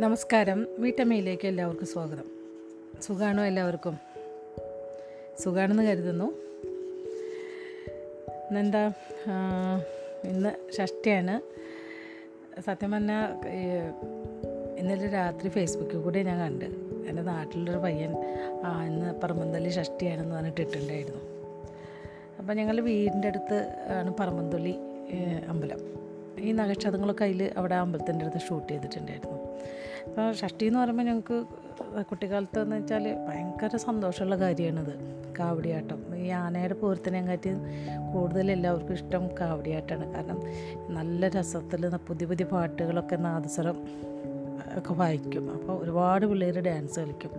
നമസ്കാരം. വീട്ടമ്മയിലേക്ക് എല്ലാവർക്കും സ്വാഗതം. സുഖാണോ എല്ലാവർക്കും? സുഖാണെന്ന് കരുതുന്നു. ഇന്നെന്താ? ഇന്ന് ഷഷ്ടിയാണ്. സത്യം പറഞ്ഞാൽ ഇന്നലെ രാത്രി ഫേസ്ബുക്കിൽ കൂടെ ഞാൻ കണ്ട്. എന്റെ നാട്ടിലൊരു പയ്യൻ ആ ഇന്ന് പറമ്പന്തള്ളി ഷഷ്ടിയാണെന്ന് പറഞ്ഞിട്ട് ഇട്ടിട്ടുണ്ടായിരുന്നു. അപ്പോൾ ഞങ്ങളുടെ വീടിന്റെ അടുത്ത് ആണ് പറമ്പന്തുള്ളി അമ്പലം. ഈ നക്ഷത്രങ്ങളൊക്കെ അതിൽ അവിടെ അമ്പലത്തിന്റെ അടുത്ത് ഷൂട്ട് ചെയ്തിട്ടുണ്ടായിരുന്നു. അപ്പോൾ ഷഷ്ടി എന്ന് പറയുമ്പോൾ ഞങ്ങൾക്ക് കുട്ടിക്കാലത്ത് എന്ന് വെച്ചാൽ ഭയങ്കര സന്തോഷമുള്ള കാര്യമാണിത് കാവടിയാട്ടം. ഈ ആനയുടെ പൂരത്തിനെ കാട്ടി കൂടുതൽ എല്ലാവർക്കും ഇഷ്ടം കാവടിയാട്ടമാണ് കാരണം നല്ല രസത്തിൽ പുതിയ പുതിയ പാട്ടുകളൊക്കെ നാദസ്വരം ഒക്കെ വായിക്കും. അപ്പോൾ ഒരുപാട് പിള്ളേർ ഡാൻസ് കളിക്കും.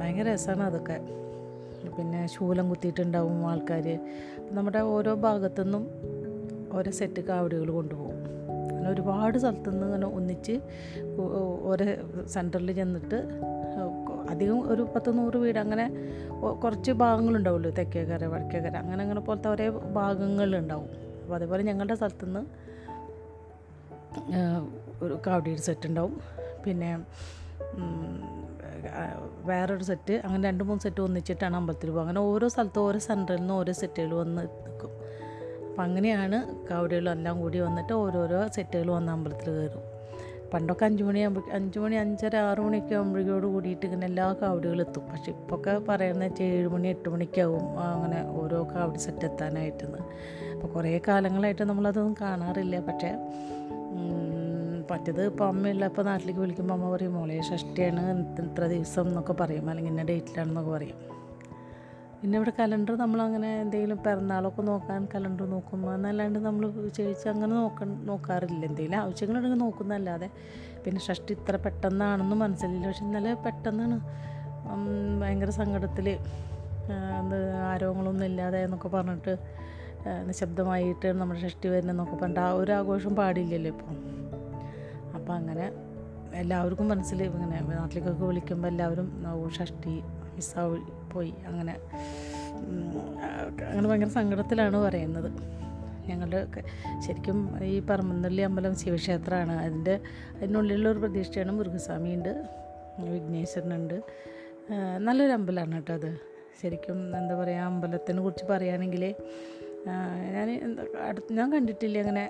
ഭയങ്കര രസമാണ് അതൊക്കെ. പിന്നെ ശൂലം കുത്തിയിട്ടുണ്ടാവും ആൾക്കാർ നമ്മുടെ ഓരോ ഭാഗത്തു നിന്നും ഓരോ സെറ്റ് കാവടികൾ കൊണ്ടുപോകും. അങ്ങനെ ഒരുപാട് സ്ഥലത്തു നിന്ന് ഇങ്ങനെ ഒന്നിച്ച് ഓരോ സെന്ററിൽ ചെന്നിട്ട് അധികം ഒരു പത്ത് നൂറ് വീട് അങ്ങനെ കുറച്ച് ഭാഗങ്ങളുണ്ടാവുമല്ലോ തെക്കേക്കര വടക്കേക്കര അങ്ങനെ അങ്ങനെ പോലത്തെ ഒരേ ഭാഗങ്ങളുണ്ടാവും. അപ്പോൾ അതേപോലെ ഞങ്ങളുടെ സ്ഥലത്തുനിന്ന് നിന്ന് ഒരു കാവടിയുടെ സെറ്റ് ഉണ്ടാവും. പിന്നെ വേറൊരു സെറ്റ് അങ്ങനെ രണ്ട് മൂന്ന് സെറ്റ് ഒന്നിച്ചിട്ടാണ് അമ്പലത്തിൽ പോകുക. അങ്ങനെ ഓരോ സ്ഥലത്തും ഓരോ സെന്ററിൽ നിന്ന് ഓരോ സെറ്റുകൾ വന്ന് നിൽക്കും. അപ്പം അങ്ങനെയാണ് കവടികളെല്ലാം കൂടി വന്നിട്ട് ഓരോരോ സെറ്റുകൾ വന്ന് അമ്പലത്തിൽ കയറും. പണ്ടൊക്കെ അഞ്ച് മണിയാകുമ്പോൾ അഞ്ച് മണി അഞ്ചര ആറ് മണിയൊക്കെ ആകുമ്പോഴേക്കോട് കൂടിയിട്ട് ഇങ്ങനെ എല്ലാ കാവടികളും എത്തും. പക്ഷെ ഇപ്പൊക്കെ പറയുന്നത് വെച്ചാൽ ഏഴ് മണി എട്ട് മണിക്കാവും അങ്ങനെ ഓരോ കാവടി സെറ്റ് എത്താനായിട്ടെന്ന്. അപ്പോൾ കുറേ കാലങ്ങളായിട്ട് നമ്മളതൊന്നും കാണാറില്ല. പക്ഷേ മറ്റേത് ഇപ്പോൾ അമ്മയുള്ളപ്പോൾ നാട്ടിലേക്ക് വിളിക്കുമ്പോൾ അമ്മ പറയും മോളെ ഷഷ്ടിയാണ് ഇത്ര ദിവസം എന്നൊക്കെ പറയും. അല്ലെങ്കിൽ ഇന്ന ഡേറ്റിലാണെന്നൊക്കെ പറയും. പിന്നെ ഇവിടെ കലണ്ടർ നമ്മളങ്ങനെ എന്തെങ്കിലും പിറന്നാളൊക്കെ നോക്കാൻ കലണ്ടർ നോക്കും എന്നല്ലാണ്ട് നമ്മൾ ചേച്ചി അങ്ങനെ നോക്ക നോക്കാറില്ല. എന്തെങ്കിലും ആവശ്യങ്ങളുണ്ടെങ്കിൽ നോക്കുന്നതല്ലാതെ പിന്നെ ഷഷ്ടി ഇത്ര പെട്ടെന്നാണെന്ന് മനസ്സിലില്ല പക്ഷെ ഇന്നലെ പെട്ടെന്നാണ് ഭയങ്കര സങ്കടത്തിൽ എന്ത് ആരോഗ്യങ്ങളൊന്നും ഇല്ലാതെ എന്നൊക്കെ പറഞ്ഞിട്ട് നിശബ്ദമായിട്ട് നമ്മുടെ ഷഷ്ടി വരുന്നതെന്നൊക്കെ പറഞ്ഞിട്ട് ആ ഒരു ആഘോഷം പാടില്ലല്ലോ ഇപ്പം. അപ്പം അങ്ങനെ എല്ലാവർക്കും മനസ്സിൽ ഇങ്ങനെ നാട്ടിലേക്കൊക്കെ വിളിക്കുമ്പോൾ എല്ലാവരും ഷഷ്ടി മിസ്സായി പോയി. അങ്ങനെ അങ്ങനെ ഭയങ്കര സങ്കടത്തിലാണ് പറയുന്നത്. ഞങ്ങളുടെ ശരിക്കും ഈ പറമ്പന്നള്ളി അമ്പലം ശിവക്ഷേത്രമാണ്. അതിന്റെ അതിനുള്ളിലുള്ളൊരു പ്രതീക്ഷയാണ് മുരുകസ്വാമിയുണ്ട് വിഘ്നേശ്വരനുണ്ട്. നല്ലൊരു അമ്പലമാണ് കേട്ടോ അത്. ശരിക്കും എന്താ പറയുക അമ്പലത്തിനെ കുറിച്ച് പറയുകയാണെങ്കിൽ ഞാൻ അടുത്ത് ഞാൻ കണ്ടിട്ടില്ല അങ്ങനെ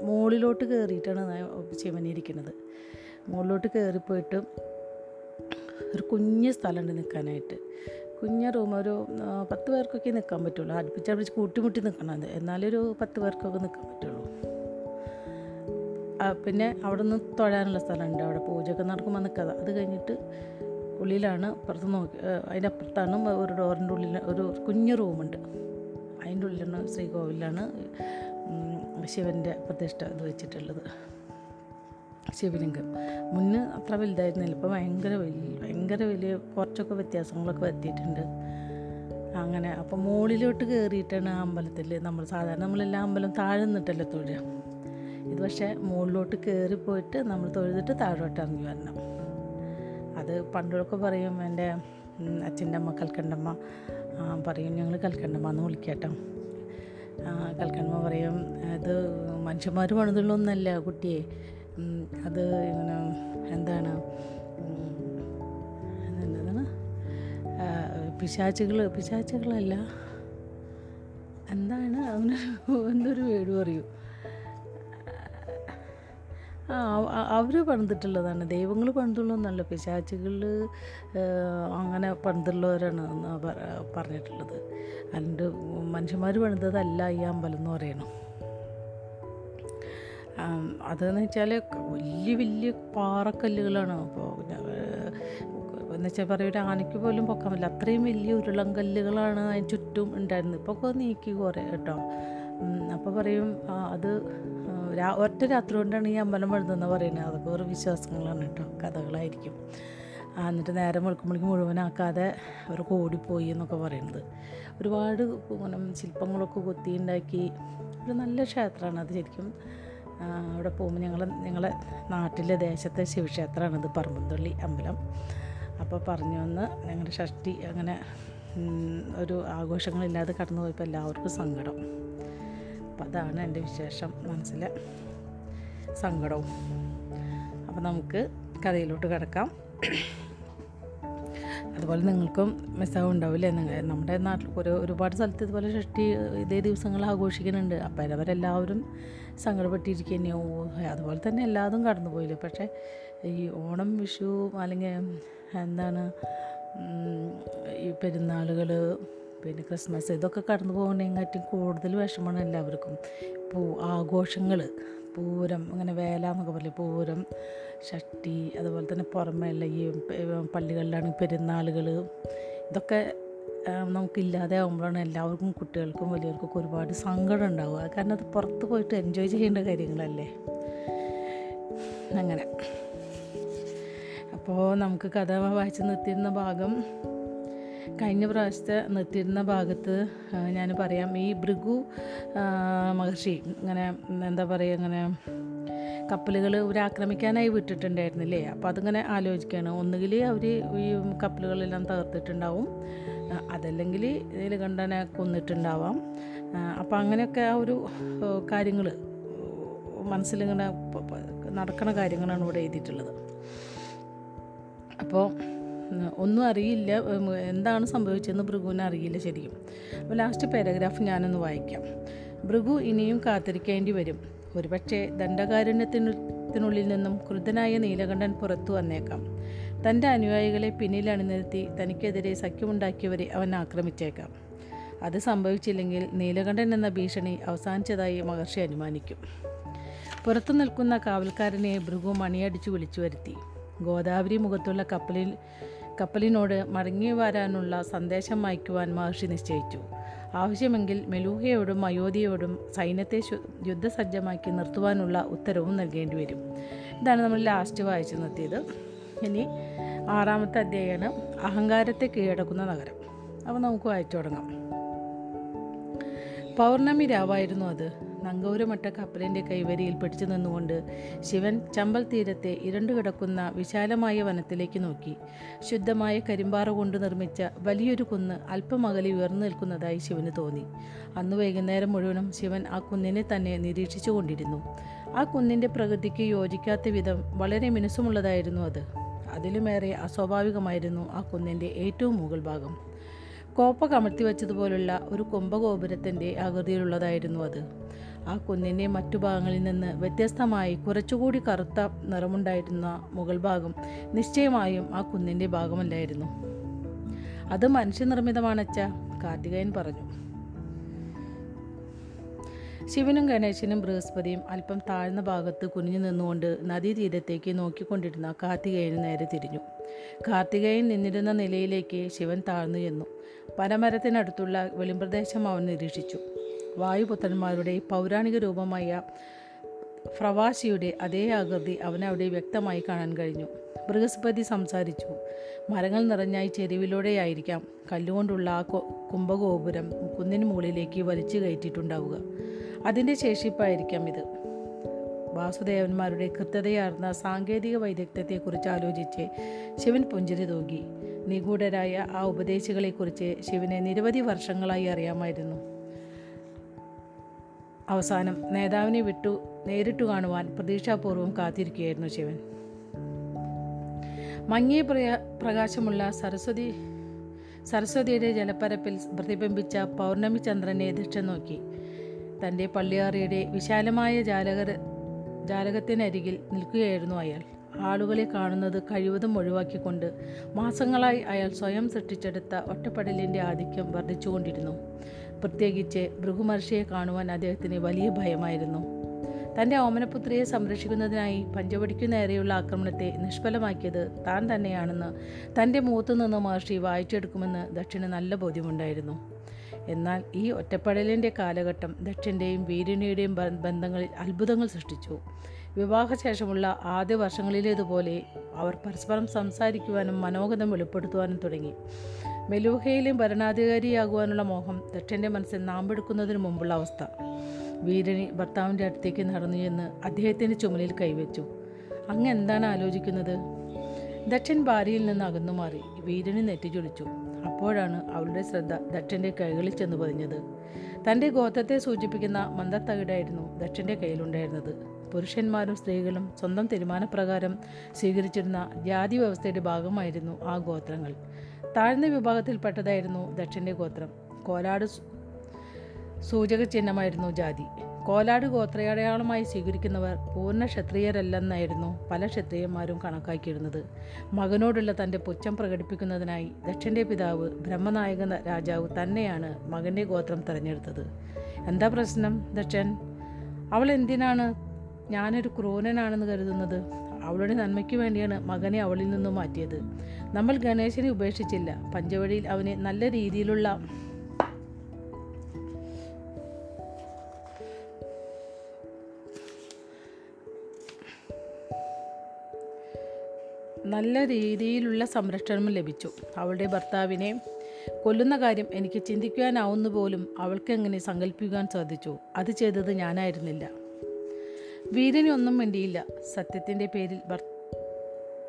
മുകളിലോട്ട് കയറിയിട്ടാണ് ശിവനിരിക്കുന്നത് മുകളിലോട്ട് കയറിപ്പോയിട്ട് ഒരു കുഞ്ഞ് സ്ഥലമുണ്ട് നിൽക്കാനായിട്ട്. കുഞ്ഞ റൂം ഒരു പത്ത് പേർക്കൊക്കെ നിൽക്കാൻ പറ്റുള്ളൂ. അടുപ്പിച്ചടുപ്പിച്ച് കൂട്ടിമുട്ടി നിൽക്കണം അത്. എന്നാലൊരു പത്ത് പേർക്കൊക്കെ നിൽക്കാൻ പറ്റുള്ളൂ. പിന്നെ അവിടെ നിന്ന് തൊഴാനുള്ള സ്ഥലമുണ്ട്. അവിടെ പൂജയൊക്കെ നടക്കുമ്പോൾ നിൽക്കാതെ അത് കഴിഞ്ഞിട്ട് ഉള്ളിലാണ് പുറത്ത് നോക്കി അതിന്റെ അപ്പുറത്താണ് ഒരു ഡോറിന്റെ ഉള്ളിൽ ഒരു കുഞ്ഞു റൂമുണ്ട് അതിന്റെ ഉള്ളിലാണ് ശ്രീകോവിലാണ് ശിവന്റെ പ്രതിഷ്ഠ ഇത് വെച്ചിട്ടുള്ളത്. ശിവലിംഗം മുന്ന് അത്ര വലുതായിരുന്നില്ല. ഇപ്പോൾ ഭയങ്കര വലിയ ഭയങ്കര വലിയ കുറച്ചൊക്കെ വ്യത്യാസങ്ങളൊക്കെ വരുത്തിയിട്ടുണ്ട്. അങ്ങനെ അപ്പോൾ മുകളിലോട്ട് കയറിയിട്ടാണ് ആ അമ്പലത്തിൽ നമ്മൾ സാധാരണ നമ്മളെല്ലാ അമ്പലം താഴെ നിന്നിട്ടല്ലേ തൊഴുക. ഇത് പക്ഷേ മുകളിലോട്ട് കയറി പോയിട്ട് നമ്മൾ തൊഴുതിട്ട് താഴോട്ട് ഇറങ്ങി വരണം. അത് പണ്ടൊക്കെ പറയും എന്റെ അച്ഛന്റെ അമ്മ കൽക്കണ്ടമ്മ പറയും ഞങ്ങൾ കൽക്കണ്ടമ്മ എന്ന് വിളിക്കാട്ടോ. കൽക്കണ്ടമ്മ പറയും ഇത് മനുഷ്യന്മാർ പണിതുള്ളൊന്നല്ല കുട്ടിയെ. അത് ഇങ്ങനെ എന്താണ് എന്താണ് പിശാച്ചുകൾ പിശാച്ചുകളല്ല എന്താണ്? അവന് എന്തൊരു വീട് പറയൂ. ആ അവർ പണിതിട്ടുള്ളതാണ്. ദൈവങ്ങൾ പണിതുള്ളതെന്നല്ല പിശാച്ചുകൾ അങ്ങനെ പണിതുള്ളവരാണ് പറഞ്ഞിട്ടുള്ളത്. അല്ലാണ്ട് മനുഷ്യന്മാർ പണിതതല്ല ഈ അമ്പലം എന്ന് പറയണം അതെന്ന് വെച്ചാൽ വലിയ വലിയ പാറക്കല്ലുകളാണ്. അപ്പോൾ എന്ന് വെച്ചാൽ പറയും ആനയ്ക്ക് പോലും പൊക്കാൻ പറ്റില്ല അത്രയും വലിയ ഉരുളങ്കല്ലുകളാണ് അതിന് ചുറ്റും ഉണ്ടായിരുന്നത്. ഇപ്പോൾ ഒക്കെ നീക്കി കുറേ കേട്ടോ. അപ്പോൾ പറയും അത് രാ- ഒറ്റ രാത്രി കൊണ്ടാണ് ഈ അമ്പലം പണിതെന്ന് പറയുന്നത്. അതൊക്കെ ഒരു വിശ്വാസങ്ങളാണ് കേട്ടോ കഥകളായിരിക്കും. എന്നിട്ട് നേരം വെളുക്കുമ്പോഴേക്കും മുഴുവനാക്കാതെ അവർ ഓടിപ്പോയി എന്നൊക്കെ പറയുന്നത്. ഒരുപാട് ശില്പങ്ങളൊക്കെ കൊത്തി ഉണ്ടാക്കി ഒരു നല്ല ക്ഷേത്രമാണ് അത് ശരിക്കും. അവിടെ പോകുമ്പോൾ ഞങ്ങൾ ഞങ്ങളെ നാട്ടിലെ ദേശത്തെ ശിവക്ഷേത്രമാണിത് പറമ്പന്തള്ളി അമ്പലം. അപ്പോൾ പറഞ്ഞു വന്ന് ഞങ്ങളുടെ ഷഷ്ടി അങ്ങനെ ഒരു ആഘോഷങ്ങളില്ലാതെ കടന്നു പോയപ്പോൾ എല്ലാവർക്കും സങ്കടം. അപ്പം അതാണ് എന്റെ വിശേഷം മനസ്സിലെ സങ്കടവും. അപ്പോൾ നമുക്ക് കഥയിലോട്ട് കിടക്കാം. അതുപോലെ നിങ്ങൾക്കും മെസ്സാവ് ഉണ്ടാവില്ലേ? നിങ്ങൾ നമ്മുടെ നാട്ടിൽ ഒരു ഒരുപാട് സ്ഥലത്ത് ഇതുപോലെ ഷഷ്ടി ഇതേ ദിവസങ്ങൾ ആഘോഷിക്കുന്നുണ്ട്. അപ്പം അവരെല്ലാവരും സങ്കടപ്പെട്ടിരിക്കുക തന്നെയോ അതുപോലെ തന്നെ എല്ലാതും കടന്നു പോയില്ലേ പക്ഷേ ഈ ഓണം വിഷു അല്ലെങ്കിൽ എന്താണ് ഈ പെരുന്നാളുകൾ പിന്നെ ക്രിസ്മസ് ഇതൊക്കെ കടന്നു പോകുന്നതിനെക്കാട്ടും കൂടുതൽ വിഷമമാണ് എല്ലാവർക്കും. പൂ ആഘോഷങ്ങൾ പൂരം അങ്ങനെ വേല എന്നൊക്കെ പറയില്ലേ. പൂരം ഷട്ടി അതുപോലെ തന്നെ പുറമെ ഈ പള്ളികളിലാണ് പെരുന്നാളുകൾ. ഇതൊക്കെ നമുക്കില്ലാതെ ആകുമ്പോഴാണ് എല്ലാവർക്കും കുട്ടികൾക്കും വലിയവർക്കൊക്കെ ഒരുപാട് സങ്കടം ഉണ്ടാവുക. കാരണം അത് പുറത്ത് പോയിട്ട് എൻജോയ് ചെയ്യേണ്ട കാര്യങ്ങളല്ലേ? അങ്ങനെ. അപ്പോൾ നമുക്ക് കഥ വായിച്ച് നിർത്തിയിരുന്ന ഭാഗം കഴിഞ്ഞ പ്രാവശ്യത്തെ നിർത്തിയിരുന്ന ഭാഗത്ത് ഞാൻ പറയാം ഈ ഭൃഗു മഹർഷി ഇങ്ങനെ എന്താ പറയുക ഇങ്ങനെ കപ്പലുകൾ ഇവർ ആക്രമിക്കാനായി വിട്ടിട്ടുണ്ടായിരുന്നില്ലേ? അപ്പോൾ അതിങ്ങനെ ആലോചിക്കുകയാണ് ഒന്നുകിൽ അവർ ഈ കപ്പലുകളെല്ലാം തകർത്തിട്ടുണ്ടാവും. അതല്ലെങ്കിൽ നീലകണ്ഠനെ കൊന്നിട്ടുണ്ടാവാം. അപ്പം അങ്ങനെയൊക്കെ ആ ഒരു കാര്യങ്ങൾ മനസ്സിലിങ്ങനെ നടക്കണ കാര്യങ്ങളാണ് ഇവിടെ എഴുതിയിട്ടുള്ളത്. അപ്പോൾ ഒന്നും അറിയില്ല എന്താണ് സംഭവിച്ചതെന്ന് ഭൃഗുവിന് അറിയില്ല ശരിക്കും. അപ്പോൾ ലാസ്റ്റ് പാരഗ്രാഫ് ഞാനൊന്ന് വായിക്കാം. ഭൃഗു ഇനിയും കാത്തിരിക്കേണ്ടി വരും. ഒരുപക്ഷെ ദണ്ഡകാരുണ്യത്തിനുള്ളിൽ നിന്നും ക്രുദ്ധനായ നീലകണ്ഠൻ പുറത്തു വന്നേക്കാം. തന്റെ അനുയായികളെ പിന്നിൽ നിർത്തി തനിക്കെതിരെ സഖ്യമുണ്ടാക്കിയവരെ അവൻ ആക്രമിച്ചേക്കാം. അത് സംഭവിച്ചില്ലെങ്കിൽ നീലകണ്ഠൻ എന്ന ഭീഷണി അവസാനിച്ചതായി മഹർഷി അനുമാനിക്കും. പുറത്തു നിൽക്കുന്ന കാവൽക്കാരനെ ഭൃഗു മണിയടിച്ചു വിളിച്ചു വരുത്തി. ഗോദാവരി മുഖത്തുള്ള കപ്പലിൽ കപ്പലിനോട് മടങ്ങി വരാനുള്ള സന്ദേശം അയക്കുവാൻ മഹർഷി നിശ്ചയിച്ചു. ആവശ്യമെങ്കിൽ മെലൂഹയോടും അയോധ്യയോടും സൈന്യത്തെ യുദ്ധസജ്ജമാക്കി നിർത്തുവാനുള്ള ഉത്തരവും നൽകേണ്ടി വരും. ഇതാണ് നമ്മൾ ലാസ്റ്റ് വായിച്ചു നിർത്തിയത് ഇനി ആറാമത്തെ അധ്യായമാണ് അഹങ്കാരത്തെ കീഴടക്കുന്ന നഗരം. അപ്പോൾ നമുക്ക് വായിച്ചു തുടങ്ങാം. പൗർണമി രാവായിരുന്നു അത്. നങ്കൂരമട്ട കപ്പലിന്റെ കൈവരിയിൽ പിടിച്ചു നിന്നുകൊണ്ട് ശിവൻ ചമ്പൽ തീരത്തെ ഇരുണ്ടു കിടക്കുന്ന വിശാലമായ വനത്തിലേക്ക് നോക്കി. ശുദ്ധമായ കരിമ്പാറ കൊണ്ട് നിർമ്മിച്ച വലിയൊരു കുന്ന് അല്പമകലി ഉയർന്നു നിൽക്കുന്നതായി ശിവന് തോന്നി. അന്ന് വൈകുന്നേരം മുഴുവനും ശിവൻ ആ കുന്നിനെ തന്നെ നിരീക്ഷിച്ചു കൊണ്ടിരുന്നു. ആ കുന്നിന്റെ പ്രകൃതിക്ക് യോജിക്കാത്ത വിധം വളരെ മിനുസമുള്ളതായിരുന്നു അത്. അതിലുമേറെ അസ്വാഭാവികമായിരുന്നു ആ കുന്നിന്റെ ഏറ്റവും മുകൾ ഭാഗം. കോപ്പ കമഴ്ത്തി വെച്ചതുപോലുള്ള ഒരു കുംഭഗോപുരത്തിന്റെ ആകൃതിയിലുള്ളതായിരുന്നു അത്. ആ കുന്നിന്റെ മറ്റു ഭാഗങ്ങളിൽ നിന്ന് വ്യത്യസ്തമായി കുറച്ചുകൂടി കറുത്ത നിറമുണ്ടായിരുന്ന മുകൾ ഭാഗം നിശ്ചയമായും ആ കുന്നിന്റെ ഭാഗമല്ലായിരുന്നു. അത് മനുഷ്യനിർമ്മിതമാണച്ച കാർത്തികയൻ പറഞ്ഞു. ശിവനും ഗണേശനും ബൃഹസ്പതിയും അല്പം താഴ്ന്ന ഭാഗത്ത് കുനിഞ്ഞു നിന്നുകൊണ്ട് നദീതീരത്തേക്ക് നോക്കിക്കൊണ്ടിരുന്ന കാർത്തികേയന് നേരെ തിരിഞ്ഞു. കാർത്തികേയൻ നിന്നിരുന്ന നിലയിലേക്ക് ശിവൻ താഴ്ന്നു ചെന്നു. പനമരത്തിനടുത്തുള്ള വെളിമ്പ്രദേശം അവൻ നിരീക്ഷിച്ചു. വായുപുത്രന്മാരുടെ പൗരാണിക രൂപമായ പ്രവാസിയുടെ അതേ ആകൃതി അവനവിടെ വ്യക്തമായി കാണാൻ കഴിഞ്ഞു. ബൃഹസ്പതി സംസാരിച്ചു മരങ്ങൾ നിറഞ്ഞ ഈ ചെരുവിലൂടെയായിരിക്കാം. കല്ലുകൊണ്ടുള്ള ആ കുംഭഗോപുരം കുന്നിന് മുകളിലേക്ക് വലിച്ചു കയറ്റിയിട്ടുണ്ടാവുക. അതിന്റെ ശേഷിപ്പായിരിക്കാം ഇത്. വാസുദേവന്മാരുടെ കൃത്യതയാർന്ന സാങ്കേതിക വൈദഗ്ധ്യത്തെക്കുറിച്ച് ആലോചിച്ച് ശിവൻ പുഞ്ചിരി തൂകി. നിഗൂഢരായ ആ ഉപദേശികളെക്കുറിച്ച് ശിവനെ നിരവധി വർഷങ്ങളായി അറിയാമായിരുന്നു. അവസാനം നേതാവിനെ വിട്ടു നേരിട്ടു കാണുവാൻ പ്രതീക്ഷാപൂർവം കാത്തിരിക്കുകയായിരുന്നു ശിവൻ. മങ്ങിയ പ്രകാശമുള്ള സരസ്വതി സരസ്വതിയുടെ ജലപ്പരപ്പിൽ പ്രതിബിംബിച്ച പൗർണമി ചന്ദ്രനെ ദക്ഷൻ നോക്കി. തന്റെ പള്ളിയാറിയുടെ വിശാലമായ ജാലകര ജാലകത്തിനരികിൽ നിൽക്കുകയായിരുന്നു അയാൾ. ആളുകളെ കാണുന്നത് കഴിവതും ഒഴിവാക്കിക്കൊണ്ട് മാസങ്ങളായി അയാൾ സ്വയം സൃഷ്ടിച്ചെടുത്ത ഒറ്റപ്പെടലിന്റെ ആധിക്യം വർദ്ധിച്ചുകൊണ്ടിരുന്നു. പ്രത്യേകിച്ച് ഭൃഗുമഹർഷിയെ കാണുവാൻ അദ്ദേഹത്തിന് വലിയ ഭയമായിരുന്നു. തന്റെ ഓമനപുത്രിയെ സംരക്ഷിക്കുന്നതിനായി പഞ്ചവടിക്കു നേരെയുള്ള ആക്രമണത്തെ നിഷ്ഫലമാക്കിയത് താൻ തന്നെയാണെന്ന് തന്റെ മുഖത്തു നിന്ന് മഹർഷി വായിച്ചെടുക്കുമെന്ന് ദക്ഷിണ നല്ല ബോധ്യമുണ്ടായിരുന്നു. എന്നാൽ ഈ ഒറ്റപ്പെടലിന്റെ കാലഘട്ടം ദക്ഷിന്റെയും വീരിണിയുടെയും ബന്ധങ്ങളിൽ അത്ഭുതങ്ങൾ സൃഷ്ടിച്ചു. വിവാഹശേഷമുള്ള ആദ്യ വർഷങ്ങളിലേതുപോലെ അവർ പരസ്പരം സംസാരിക്കുവാനും മനോഗതം വെളിപ്പെടുത്തുവാനും തുടങ്ങി. മെലൂഹയിലും ഭരണാധികാരിയാകുവാനുള്ള മോഹം ദക്ഷന്റെ മനസ്സിൽ നാമ്പെടുക്കുന്നതിന് മുമ്പുള്ള അവസ്ഥ. വീരണി ഭർത്താവിന്റെ അടുത്തേക്ക് നടന്നു ചെന്ന് അദ്ദേഹത്തിന്റെ ചുമലിൽ കൈവച്ചു. അങ്ങ് എന്താണ് ആലോചിക്കുന്നത്? ദക്ഷൻ ഭാര്യയിൽ നിന്ന് അകന്നു മാറി വീരന് നെറ്റിച്ചൊളിച്ചു അപ്പോഴാണ് അവളുടെ ശ്രദ്ധ ദക്ഷന്റെ കൈകളിൽ ചെന്ന് പതിഞ്ഞത്. തന്റെ ഗോത്രത്തെ സൂചിപ്പിക്കുന്ന മന്ദത്തകിടായിരുന്നു ദക്ഷന്റെ കയ്യിലുണ്ടായിരുന്നത്. പുരുഷന്മാരും സ്ത്രീകളും സ്വന്തം തീരുമാനപ്രകാരം സ്വീകരിച്ചിരുന്ന ജാതി വ്യവസ്ഥയുടെ ഭാഗമായിരുന്നു ആ ഗോത്രങ്ങൾ. താഴ്ന്ന വിഭാഗത്തിൽപ്പെട്ടതായിരുന്നു ദക്ഷന്റെ ഗോത്രം. കോലാട് സൂചക ചിഹ്നമായിരുന്നു ജാതി. കോലാട് ഗോത്രയടയാളമായി സ്വീകരിക്കുന്നവർ പൂർണ ക്ഷത്രിയരല്ലെന്നായിരുന്നു പല ക്ഷത്രിയന്മാരും കണക്കാക്കിയിരുന്നത്. മകനോടുള്ള തന്റെ പുച്ഛം പ്രകടിപ്പിക്കുന്നതിനായി ദക്ഷന്റെ പിതാവ് ബ്രഹ്മനായക രാജാവ് തന്നെയാണ് മകന്റെ ഗോത്രം തിരഞ്ഞെടുത്തത്. എന്താ പ്രശ്നം ദക്ഷൻ? അവൾ എന്തിനാണ് ഞാനൊരു ക്രൂരനാണെന്ന് കരുതുന്നത്? അവളുടെ നന്മയ്ക്ക് വേണ്ടിയാണ് മകനെ അവളിൽ നിന്നും മാറ്റിയത്. നമ്മൾ ഗണേശനെ ഉപേക്ഷിച്ചില്ല. പഞ്ചവടിയിൽ അവനെ നല്ല രീതിയിലുള്ള നല്ല രീതിയിലുള്ള സംരക്ഷണം ലഭിച്ചു. അവളുടെ ഭർത്താവിനെ കൊല്ലുന്ന കാര്യം എനിക്ക് ചിന്തിക്കുവാനാവുന്ന പോലും അവൾക്ക് എങ്ങനെ സങ്കല്പിക്കാൻ സാധിച്ചു. അത് ചെയ്തത് ഞാനായിരുന്നില്ല. വീരനൊന്നും വേണ്ടിയില്ല സത്യത്തിന്റെ പേരിൽ ഭർ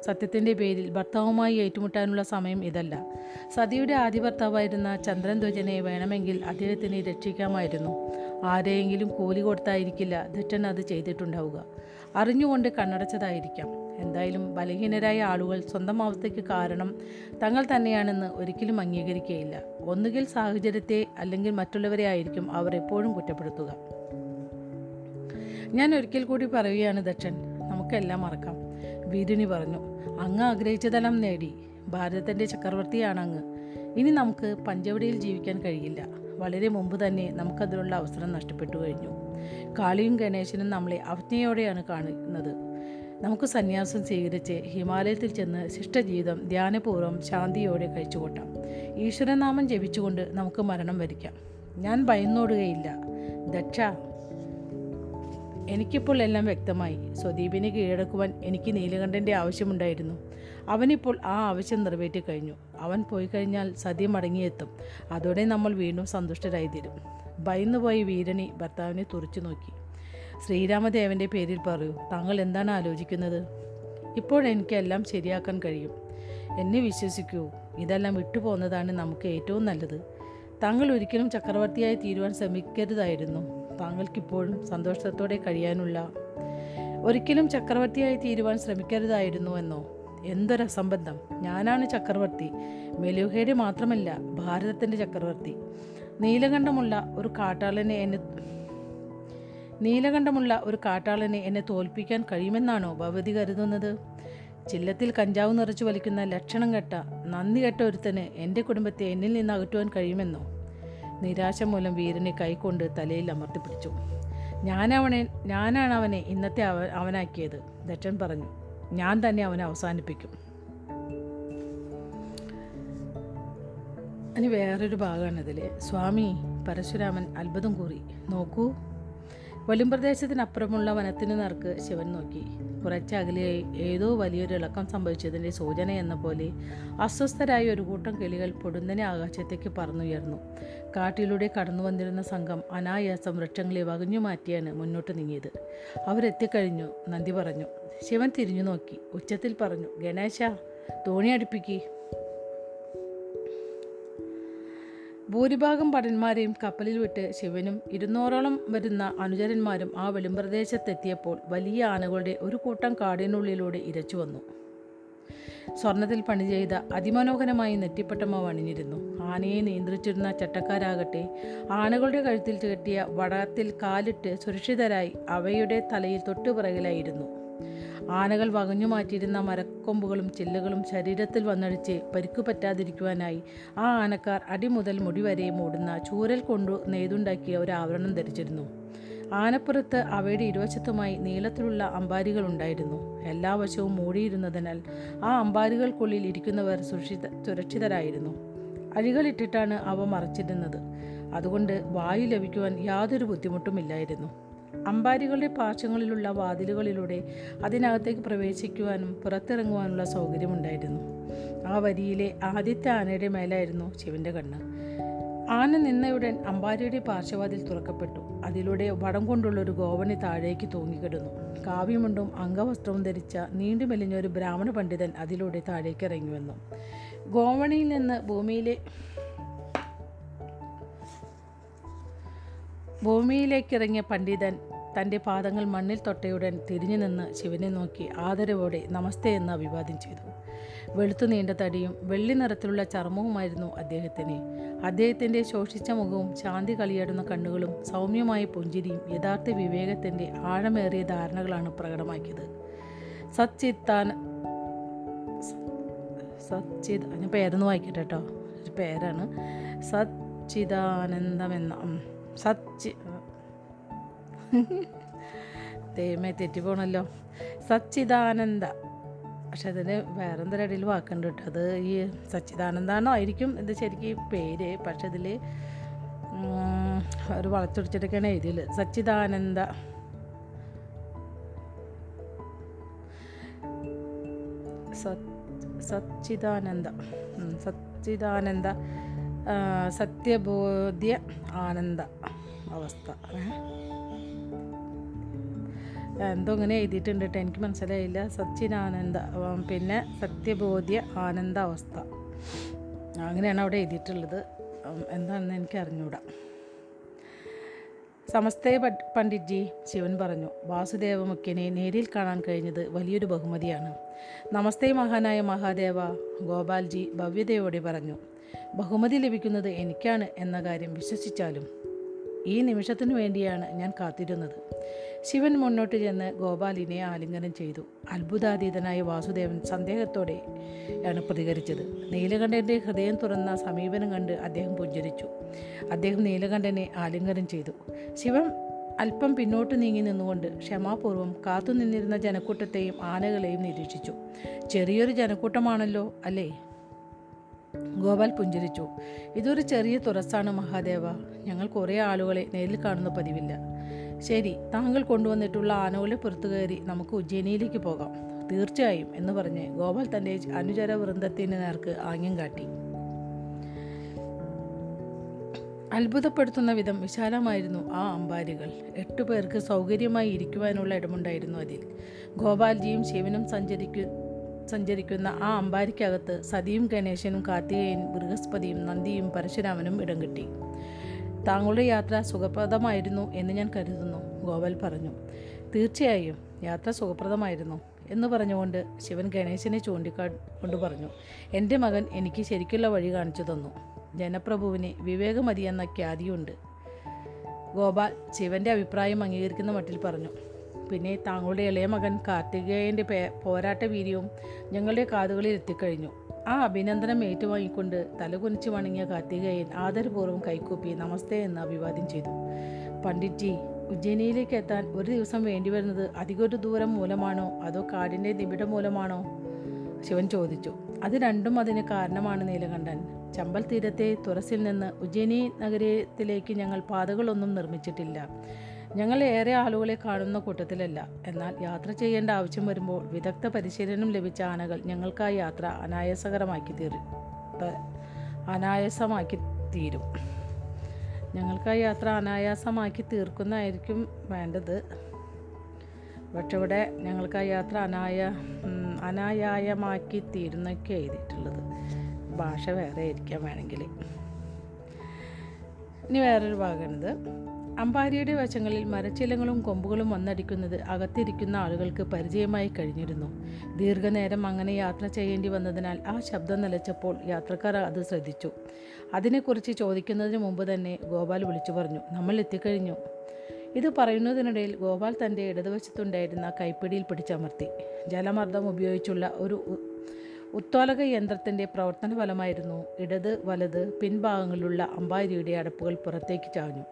സത്യത്തിന്റെ പേരിൽ ഭർത്താവുമായി ഏറ്റുമുട്ടാനുള്ള സമയം ഇതല്ല. സതിയുടെ ആദ്യ ഭർത്താവായിരുന്ന ചന്ദ്രൻ ധ്വജനെ വേണമെങ്കിൽ അദ്ദേഹത്തിനെ രക്ഷിക്കാമായിരുന്നു. ആരെയെങ്കിലും കൂലി കൊടുത്തായിരിക്കില്ല ദുറ്റൻ അത് ചെയ്തിട്ടുണ്ടാവുക. അറിഞ്ഞുകൊണ്ട് കണ്ണടച്ചതായിരിക്കാം. എന്തായാലും ബലഹീനരായ ആളുകൾ സ്വന്തം അവസ്ഥയ്ക്ക് കാരണം തങ്ങൾ തന്നെയാണെന്ന് ഒരിക്കലും അംഗീകരിക്കുകയില്ല. ഒന്നുകിൽ സാഹചര്യത്തെ അല്ലെങ്കിൽ മറ്റുള്ളവരെ ആയിരിക്കും അവർ എപ്പോഴും കുറ്റപ്പെടുത്തുക. ഞാൻ ഒരിക്കൽ കൂടി പറയുകയാണ് ദക്ഷൻ നമുക്കെല്ലാം മറക്കാം. വീരുണി പറഞ്ഞു അങ്ങ് ആഗ്രഹിച്ചതെല്ലാം നേടി. ഭാരതത്തിന്റെ ചക്രവർത്തിയാണ് അങ്ങ്. ഇനി നമുക്ക് പഞ്ചവടിയിൽ ജീവിക്കാൻ കഴിയില്ല. വളരെ മുമ്പ് തന്നെ നമുക്കതിനുള്ള അവസരം നഷ്ടപ്പെട്ടു കഴിഞ്ഞു. കാളിയും ഗണേശനും നമ്മളെ അവജ്ഞയോടെയാണ് കാണുന്നത്. നമുക്ക് സന്യാസം സ്വീകരിച്ച് ഹിമാലയത്തിൽ ചെന്ന് ശിഷ്ടജീവിതം ധ്യാനപൂർവം ശാന്തിയോടെ കഴിച്ചുകൂട്ടാം. ഈശ്വരനാമം ജപിച്ചുകൊണ്ട് നമുക്ക് മരണം വരിക്കാം. ഞാൻ ഭയന്നോടുകയില്ല. ദക്ഷ എനിക്കിപ്പോൾ എല്ലാം വ്യക്തമായി. സ്വദീപിനെ കീഴടക്കുവാൻ എനിക്ക് നീലകണ്ഠന്റെ ആവശ്യമുണ്ടായിരുന്നു. അവനിപ്പോൾ ആ ആവശ്യം നിറവേറ്റി കഴിഞ്ഞു അവൻ പോയി കഴിഞ്ഞാൽ സതി മടങ്ങിയെത്തും. അതോടെ നമ്മൾ വീണ്ടും സന്തുഷ്ടരായി തീരും ഭയന്നുപോയി വീരണി ഭർത്താവിനെ തുറച്ചു നോക്കി. ശ്രീരാമദേവന്റെ പേരിൽ പറയൂ. താങ്കൾ എന്താണ് ആലോചിക്കുന്നത്? ഇപ്പോൾ എനിക്കെല്ലാം ശരിയാക്കാൻ കഴിയും. എന്നെ വിശ്വസിക്കൂ. ഇതെല്ലാം വിട്ടുപോകുന്നതാണ് നമുക്ക് ഏറ്റവും നല്ലത്. താങ്കൾ ഒരിക്കലും ചക്രവർത്തിയായി തീരുവാൻ ശ്രമിക്കരുതായിരുന്നു. താങ്കൾക്കിപ്പോഴും സന്തോഷത്തോടെ കഴിയാനുള്ള ഒരിക്കലും ചക്രവർത്തിയായി തീരുവാൻ ശ്രമിക്കരുതായിരുന്നു എന്നോ? എന്തൊരു അസംബന്ധം. ഞാനാണ് ചക്രവർത്തി. മെലൂഹയുടെ മാത്രമല്ല ഭാരതത്തിന്റെ ചക്രവർത്തി. നീലകണ്ഠമുള്ള ഒരു കാട്ടാളനെ എന്നെ നീലകണ്ഠമുള്ള ഒരു കാട്ടാളനെ എന്നെ തോൽപ്പിക്കാൻ കഴിയുമെന്നാണോ ഭവതി കരുതുന്നത്? ചില്ലത്തിൽ കഞ്ചാവ് നിറച്ചു വലിക്കുന്ന ലക്ഷണം കെട്ട നന്ദി കെട്ട ഒരുത്തന് എന്റെ കുടുംബത്തെ എന്നിൽ നിന്ന് അകറ്റുവാൻ കഴിയുമെന്നോ? നിരാശ മൂലം വീരനെ കൈക്കൊണ്ട് തലയിൽ അമർത്തിപ്പിടിച്ചു ഞാനവനെ ഞാനാണ് അവനെ ഇന്നത്തെ അവ അവനാക്കിയത് ദക്ഷൻ പറഞ്ഞു. ഞാൻ തന്നെ അവനെ അവസാനിപ്പിക്കും. ഇനി വേറൊരു ഭാഗമാണ് ഇതിൽ സ്വാമി പരശുരാമൻ അത്ഭുതം കൂറി. നോക്കൂ വെളിമ്പ്രദേശത്തിനപ്പുറമുള്ള വനത്തിനു നേർക്ക് ശിവൻ നോക്കി. കുറച്ചകലെയായി ഏതോ വലിയൊരു ഇളക്കം സംഭവിച്ചതിന്റെ സൂചന എന്ന പോലെ അസ്വസ്ഥരായ ഒരു കൂട്ടം കിളികൾ പൊടുന്നനെ ആകാശത്തേക്ക് പറന്നുയർന്നു. കാട്ടിലൂടെ കടന്നു വന്നിരുന്ന സംഘം അനായാസം വൃക്ഷങ്ങളെ വകഞ്ഞു മാറ്റിയാണ് മുന്നോട്ട് നീങ്ങിയത്. അവരെത്തിക്കഴിഞ്ഞു നന്ദി പറഞ്ഞു. ശിവൻ തിരിഞ്ഞു നോക്കി. ഉച്ചത്തിൽ പറഞ്ഞു ഗണേശ തോണി അടുപ്പിക്ക്. ഭൂരിഭാഗം ഭടന്മാരെയും കപ്പലിൽ വിട്ട് ശിവനും ഇരുന്നൂറോളം വരുന്ന അനുചരന്മാരും ആ വെളിമ്പ്രദേശത്തെത്തിയപ്പോൾ വലിയ ആനകളുടെ ഒരു കൂട്ടം കാടിനുള്ളിലൂടെ ഇരച്ചു വന്നു. സ്വർണത്തിൽ പണി ചെയ്ത അതിമനോഹരമായി നെറ്റിപ്പട്ടമ അണിഞ്ഞിരുന്നു. ആനയെ നിയന്ത്രിച്ചിരുന്ന ചട്ടക്കാരാകട്ടെ ആനകളുടെ കഴുത്തിൽ കെട്ടിയ വടത്തിൽ കാലിട്ട് സുരക്ഷിതരായി അവയുടെ തലയിൽ തൊട്ടുപിറകിലായിരുന്നു. ആനകൾ വകഞ്ഞു മാറ്റിയിരുന്ന മരക്കൊമ്പുകളും ചില്ലുകളും ശരീരത്തിൽ വന്നടിച്ച് പരിക്കു പറ്റാതിരിക്കുവാനായി ആ ആനക്കാർ അടി മുതൽ മുടി വരെ മൂടുന്ന ചൂരൽ കൊണ്ടു നെയ്തുണ്ടാക്കിയ ഒരു ആവരണം ധരിച്ചിരുന്നു. ആനപ്പുറത്ത് അവയുടെ ഇരുവശത്തുമായി നീളത്തിലുള്ള അമ്പാരികൾ ഉണ്ടായിരുന്നു. എല്ലാ വശവും മൂടിയിരുന്നതിനാൽ ആ അമ്പാരികൾക്കുള്ളിൽ ഇരിക്കുന്നവർ സുരക്ഷിത സുരക്ഷിതരായിരുന്നു. അഴികളിട്ടിട്ടാണ് അവ മറച്ചിരുന്നത് അതുകൊണ്ട് വായു ലഭിക്കുവാൻ യാതൊരു ബുദ്ധിമുട്ടുമില്ലായിരുന്നു. അമ്പാരികളുടെ പാർശ്വങ്ങളിലുള്ള വാതിലുകളിലൂടെ അതിനകത്തേക്ക് പ്രവേശിക്കുവാനും പുറത്തിറങ്ങുവാനുള്ള സൗകര്യമുണ്ടായിരുന്നു. ആ വരിയിലെ ആദ്യത്തെ ആനയുടെ മേലായിരുന്നു ശിവന്റെ കണ്ണ്. ആന നിന്നയുടൻ അമ്പാരിയുടെ പാർശ്വവാതിൽ തുറക്കപ്പെട്ടു. അതിലൂടെ വടം കൊണ്ടുള്ള ഒരു ഗോവണി താഴേക്ക് തൂങ്ങിക്കിടന്നു. കാവ്യമുണ്ടും അംഗവസ്ത്രവും ധരിച്ച നീണ്ടു മെലിഞ്ഞ ഒരു ബ്രാഹ്മണ പണ്ഡിതൻ അതിലൂടെ താഴേക്ക് ഇറങ്ങി വന്നു. ഗോവണിയിൽ നിന്ന് ഭൂമിയിലെ ഭൂമിയിലേക്കിറങ്ങിയ പണ്ഡിതൻ തന്റെ പാദങ്ങൾ മണ്ണിൽ തൊട്ടയുടൻ തിരിഞ്ഞു നിന്ന് ശിവനെ നോക്കി ആദരവോടെ നമസ്തേ എന്ന് അഭിവാദ്യം ചെയ്തു. വെളുത്തു നീണ്ട തടിയും വെള്ളി നിറത്തിലുള്ള ചർമ്മവുമായിരുന്നു അദ്ദേഹത്തിന്. അദ്ദേഹത്തിന്റെ ശോഷിച്ച മുഖവും ശാന്തി കളിയാടുന്ന കണ്ണുകളും സൗമ്യമായ പുഞ്ചിരിയും യഥാർത്ഥ വിവേകത്തിന്റെ ആഴമേറിയ ധാരണകളാണ് പ്രകടമാക്കിയത്. സച്ചിത്താൻ സച്ചിത് അതിന് പേരൊന്ന് വായിക്കട്ടെ കേട്ടോ ഒരു പേരാണ്. സച്ചിദാനന്ദമെന്ന സച്ചി ദൈവമേ തെറ്റിപ്പോണല്ലോ സച്ചിദാനന്ദ. പക്ഷെ അതിന് വേറെന്തൊരു ഇടയിൽ വാക്കുണ്ട് കേട്ടോ. അത് ഈ സച്ചിദാനന്ദാണോ ആയിരിക്കും ഇത് ശരിക്കും പേര്. പക്ഷെ ഇതിൽ ഒരു വളച്ചൊടിച്ചിട്ടൊക്കെയാണ് എഴുതിയത്. സച്ചിദാനന്ദ. സച്ചിദാനന്ദ. സച്ചിദാനന്ദ സത്യബോധ്യ ആനന്ദ അവസ്ഥ? എന്തോ ഇങ്ങനെ എഴുതിയിട്ടുണ്ട് കേട്ടോ. എനിക്ക് മനസ്സിലായില്ല. സച്ചിനാനന്ദ പിന്നെ സത്യബോധ്യ ആനന്ദ അവസ്ഥ അങ്ങനെയാണ് അവിടെ എഴുതിയിട്ടുള്ളത്. എന്താണെന്ന് എനിക്ക് അറിഞ്ഞൂടാ. സമസ്തേ പണ്ഡിറ്റ്ജി ശിവൻ പറഞ്ഞു വാസുദേവ മുഖ്യനെ നേരിൽ കാണാൻ കഴിഞ്ഞത് വലിയൊരു ബഹുമതിയാണ്. നമസ്തേ മഹാനായ മഹാദേവ ഗോപാൽജി ഭവ്യതയോടെ പറഞ്ഞു ബഹുമതി ലഭിക്കുന്നത് എനിക്കാണ് എന്ന കാര്യം വിശ്വസിച്ചാലും ഈ നിമിഷത്തിനു വേണ്ടിയാണ് ഞാൻ കാത്തിരുന്നത്. ശിവൻ മുന്നോട്ട് ചെന്ന് ഗോപാലിനെ ആലിംഗനം ചെയ്തു. അത്ഭുതാതീതനായ വാസുദേവൻ സന്ദേഹത്തോടെ ആണ് പ്രതികരിച്ചത്. നീലകണ്ഠന്റെ ഹൃദയം തുറന്ന സമീപനം കണ്ട് അദ്ദേഹം പുഞ്ചരിച്ചു. അദ്ദേഹം നീലകണ്ഠനെ ആലിംഗനം ചെയ്തു. ശിവൻ അല്പം പിന്നോട്ട് നീങ്ങി നിന്നുകൊണ്ട് ക്ഷമാപൂർവം കാത്തുനിന്നിരുന്ന ജനക്കൂട്ടത്തെയും ആനകളെയും നിരീക്ഷിച്ചു. ചെറിയൊരു ജനക്കൂട്ടമാണല്ലോ അല്ലേ? ഗോപാൽ പുഞ്ചിരിച്ചു. ഇതൊരു ചെറിയ തുറസാണ് മഹാദേവ. ഞങ്ങൾ കുറേ ആളുകളെ നേരിൽ കാണുന്ന പതിവില്ല. ശരി താങ്കൾ കൊണ്ടുവന്നിട്ടുള്ള ആനകളെ പുറത്തു കയറി നമുക്ക് ഉജ്ജയിനിയിലേക്ക് പോകാം. തീർച്ചയായും എന്ന് പറഞ്ഞ് ഗോപാൽ തന്റെ അനുചര വൃന്ദത്തിന് നേർക്ക് ആംഗ്യം കാട്ടി. അത്ഭുതപ്പെടുത്തുന്ന വിധം വിശാലമായിരുന്നു ആ അമ്പാരികൾ. എട്ടു പേർക്ക് സൗകര്യമായി ഇരിക്കുവാനുള്ള ഇടമുണ്ടായിരുന്നു അതിൽ. ഗോപാൽജിയും ശിവനും സഞ്ചരിക്കു സഞ്ചരിക്കുന്ന ആ അമ്പാരിക്കകത്ത് സതിയും ഗണേശനും കാർത്തികേയനും ബൃഹസ്പതിയും നന്ദിയും പരശുരാമനും ഇടം കിട്ടി. താങ്കളുടെ യാത്ര സുഖപ്രദമായിരുന്നു എന്ന് ഞാൻ കരുതുന്നു ഗോവൽ പറഞ്ഞു. തീർച്ചയായും യാത്ര സുഖപ്രദമായിരുന്നു എന്ന് പറഞ്ഞുകൊണ്ട് ശിവൻ ഗണേശനെ ചൂണ്ടിക്കാണ്ട് പറഞ്ഞു. എന്റെ മകൻ എനിക്ക് ശരിക്കുള്ള വഴി കാണിച്ചു തന്നു. ജനപ്രഭുവിന് വിവേകമതി എന്ന ഖ്യാതിയുണ്ട്. ഗോപാൽ ശിവന്റെ അഭിപ്രായം അംഗീകരിക്കുന്ന മട്ടിൽ പറഞ്ഞു. പിന്നെ താങ്കളുടെ ഇളയ മകൻ കാർത്തികേയന്റെ പോരാട്ട വീര്യവും ഞങ്ങളുടെ കാതുകളിൽ എത്തിക്കഴിഞ്ഞു. ആ അഭിനന്ദനം ഏറ്റുവാങ്ങിക്കൊണ്ട് തലകുനിച്ച് വണങ്ങിയ കാർത്തികേയൻ ആദരപൂർവം കൈക്കൂപ്പി നമസ്തേ എന്ന് അഭിവാദ്യം ചെയ്തു. പണ്ഡിറ്റ്ജി ഉജ്ജയിനിയിലേക്ക് എത്താൻ ഒരു ദിവസം വേണ്ടി വേണ്ടിവരുന്നത് അധികൊരു ദൂരം മൂലമാണോ? അതോ കാടിന്റെ നിബിഡ മൂലമാണോ? ശിവൻ ചോദിച്ചു. അത് രണ്ടും അതിന് കാരണമാണ് നീലകണ്ഠൻ. ചമ്പൽ തീരത്തെ തുറസിൽ നിന്ന് ഉജ്ജയിനി നഗരത്തിലേക്ക് ഞങ്ങൾ പാതകളൊന്നും നിർമ്മിച്ചിട്ടില്ല. ഞങ്ങൾ ഏറെ ആളുകളെ കാണുന്ന കൂട്ടത്തിലല്ല. എന്നാൽ യാത്ര ചെയ്യേണ്ട ആവശ്യം വരുമ്പോൾ വിദഗ്ധ പരിശീലനം ലഭിച്ച ആനകൾ ഞങ്ങൾക്ക് ആ യാത്ര അനായാസകരമാക്കി തീർ അനായാസമാക്കി തീരും. ഞങ്ങൾക്ക് ആ യാത്ര അനായാസമാക്കി തീർക്കുന്നതായിരിക്കും വേണ്ടത്. പക്ഷെ ഇവിടെ ഞങ്ങൾക്ക് ആ യാത്ര അനായ അനായായമാക്കി തീരുന്നൊക്കെ എഴുതിയിട്ടുള്ളത്. ഭാഷ വേറെ ആയിരിക്കാം വേണമെങ്കിൽ. ഇനി വേറൊരു ഭാഗമുണ്ട് അമ്പാരിയുടെ വശങ്ങളിൽ മരച്ചിലങ്ങളും കൊമ്പുകളും വന്നടിക്കുന്നത് അകത്തിരിക്കുന്ന ആളുകൾക്ക് പരിചയമായി കഴിഞ്ഞിരുന്നു. ദീർഘനേരം അങ്ങനെ യാത്ര ചെയ്യേണ്ടി വന്നതിനാൽ ആ ശബ്ദം നിലച്ചപ്പോൾ യാത്രക്കാർ അത് ശ്രദ്ധിച്ചു. അതിനെക്കുറിച്ച് ചോദിക്കുന്നതിന് മുമ്പ് തന്നെ ഗോപാൽ വിളിച്ചു പറഞ്ഞു നമ്മൾ എത്തിക്കഴിഞ്ഞു. ഇത് പറയുന്നതിനിടയിൽ ഗോപാൽ തന്റെ ഇടതുവശത്തുണ്ടായിരുന്ന കൈപ്പിടിയിൽ പിടിച്ചമർത്തി. ജലമർദ്ദം ഉപയോഗിച്ചുള്ള ഒരു ഉത്തോലക യന്ത്രത്തിന്റെ പ്രവർത്തന ഫലമായിരുന്നു ഇടത് വലത് പിൻഭാഗങ്ങളിലുള്ള അമ്പാരിയുടെ അടപ്പുകൾ പുറത്തേക്ക് ചാഞ്ഞു.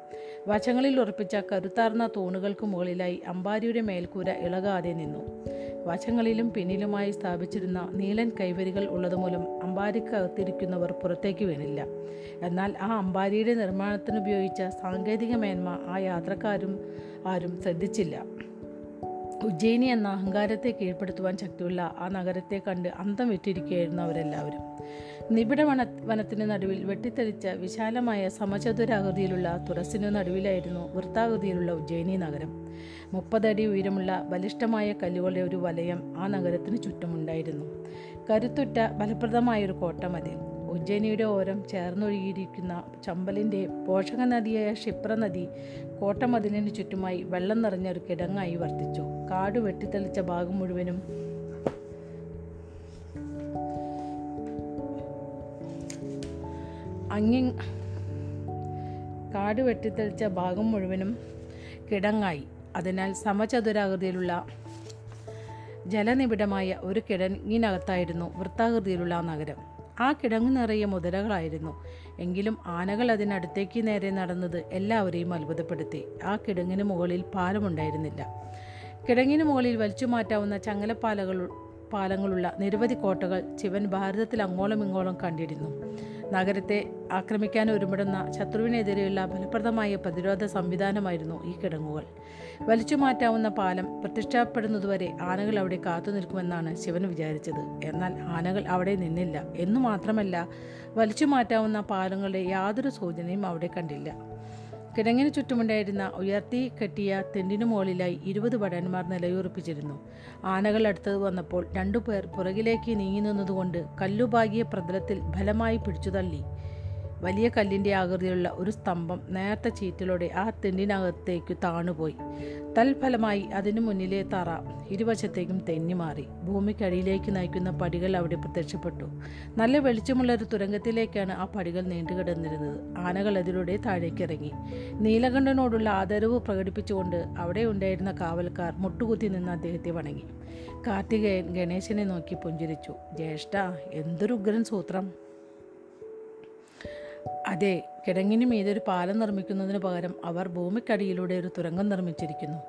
വശങ്ങളിൽ ഉറപ്പിച്ച കരുത്താർന്ന തൂണുകൾക്ക് മുകളിലായി അമ്പാരിയുടെ മേൽക്കൂര ഇളകാതെ നിന്നു. വശങ്ങളിലും പിന്നിലുമായി സ്ഥാപിച്ചിരുന്ന നീലൻ കൈവരികൾ ഉള്ളതുമൂലം അമ്പാരിക്കകത്തിരിക്കുന്നവർ പുറത്തേക്ക് വീണില്ല. എന്നാൽ ആ അമ്പാരിയുടെ നിർമ്മാണത്തിനുപയോഗിച്ച സാങ്കേതിക മേന്മ ആ യാത്രക്കാരും ആരും ശ്രദ്ധിച്ചില്ല. ഉജ്ജയിനി എന്ന അഹങ്കാരത്തെ കീഴ്പ്പെടുത്തുവാൻ ശക്തിയുള്ള ആ നഗരത്തെ കണ്ട് അന്തം വിട്ടിരിക്കുകയായിരുന്നു അവരെല്ലാവരും. നിബിഡ വന വനത്തിന് നടുവിൽ വെട്ടിത്തെളിച്ച വിശാലമായ സമചതുരാകൃതിയിലുള്ള തുറസിനു നടുവിലായിരുന്നു വൃത്താകൃതിയിലുള്ള ഉജ്ജയിനി നഗരം. മുപ്പതടി ഉയരമുള്ള ബലിഷ്ഠമായ കല്ലുകളുടെ ഒരു വലയം ആ നഗരത്തിന് ചുറ്റുമുണ്ടായിരുന്നു. കരുത്തുറ്റ ഫലപ്രദമായൊരു കോട്ട മതിൽ ഉജ്ജയിനിയുടെ ഓരം ചേർന്നൊഴുകിയിരിക്കുന്ന ചമ്പലിന്റെ പോഷക നദിയായ ക്ഷിപ്ര നദി കോട്ടമതിലിന് ചുറ്റുമായി വെള്ളം നിറഞ്ഞ ഒരു കിടങ്ങായി വർദ്ധിച്ചു കാട് വെട്ടിത്തെളിച്ച ഭാഗം മുഴുവനും അങ്ങി കാട് വെട്ടിത്തെളിച്ച ഭാഗം മുഴുവനും കിടങ്ങായി. അതിനാൽ സമചതുരാകൃതിയിലുള്ള ജലനിബിഡമായ ഒരു കിടങ്ങിനകത്തായിരുന്നു വൃത്താകൃതിയിലുള്ള നഗരം. ആ കിടങ്ങ് നിറയെ മുതലകളായിരുന്നു. എങ്കിലും ആനകൾ അതിനടുത്തേക്ക് നേരെ നടന്നത് എല്ലാവരെയും അത്ഭുതപ്പെടുത്തി. ആ കിടങ്ങിന് മുകളിൽ പാലമുണ്ടായിരുന്നില്ല. കിടങ്ങിന് മുകളിൽ വലിച്ചു മാറ്റാവുന്ന ചങ്ങലപ്പാലകൾ പാലങ്ങളുള്ള നിരവധി കോട്ടകൾ ശിവൻ ഭാരതത്തിൽ അങ്ങോളം ഇങ്ങോളം കണ്ടിരുന്നു. നഗരത്തെ ആക്രമിക്കാൻ ഒരുമിടുന്ന ശത്രുവിനെതിരെയുള്ള ഫലപ്രദമായ പ്രതിരോധ സംവിധാനമായിരുന്നു ഈ കിടങ്ങുകൾ. വലിച്ചു മാറ്റാവുന്ന പാലം പ്രത്യക്ഷപ്പെടുന്നതുവരെ ആനകൾ അവിടെ കാത്തു നിൽക്കുമെന്നാണ് ശിവൻ വിചാരിച്ചത്. എന്നാൽ ആനകൾ അവിടെ നിന്നില്ല. എന്നു മാത്രമല്ല വലിച്ചു മാറ്റാവുന്ന പാലങ്ങളുടെ യാതൊരു സൂചനയും അവിടെ കണ്ടില്ല. കിടങ്ങിന് ചുറ്റുമുണ്ടായിരുന്ന ഉയർത്തി കെട്ടിയ തെണ്ടിനു മുകളിലായി ഇരുപത് ഭടന്മാർ നിലയുറപ്പിച്ചിരുന്നു. ആനകൾ അടുത്തത് വന്നപ്പോൾ രണ്ടുപേർ പുറകിലേക്ക് നീങ്ങി നിന്നതുകൊണ്ട് കല്ലുപാകിയ പ്രതലത്തിൽ ബലമായി പിടിച്ചു തള്ളി വലിയ കല്ലിന്റെ ആകൃതിയുള്ള ഒരു സ്തംഭം നേർത്ത ചീറ്റലോടെ ആ തെന്നിനകത്തേക്ക് താണുപോയി. തൽഫലമായി അതിനു മുന്നിലെ തറ ഇരുവശത്തേക്കും തെന്നി മാറി. ഭൂമിക്കടിയിലേക്ക് നയിക്കുന്ന പടികൾ അവിടെ പ്രത്യക്ഷപ്പെട്ടു. നല്ല വെളിച്ചമുള്ള ഒരു തുരങ്കത്തിലേക്കാണ് ആ പടികൾ നീണ്ടുകിടന്നിരുന്നത് ആനകൾ അതിലൂടെ താഴേക്കിറങ്ങി. നീലകണ്ഠനോടുള്ള ആദരവ് പ്രകടിപ്പിച്ചുകൊണ്ട് അവിടെ ഉണ്ടായിരുന്ന കാവൽക്കാർ മുട്ടുകുത്തി നിന്ന് അദ്ദേഹത്തെ വണങ്ങി. കാർത്തികേയൻ ഗണേശനെ നോക്കി പുഞ്ചിരിച്ചു. ജ്യേഷ്ഠ എന്തൊരു ഉഗ്രൻ സൂത്രം. അതെ കിടങ്ങിന് മീതൊരു പാലം നിർമ്മിക്കുന്നതിന് പകരം അവർ ഭൂമിക്കടിയിലൂടെ ഒരു തുരങ്കം നിർമ്മിച്ചിരിക്കുന്നു.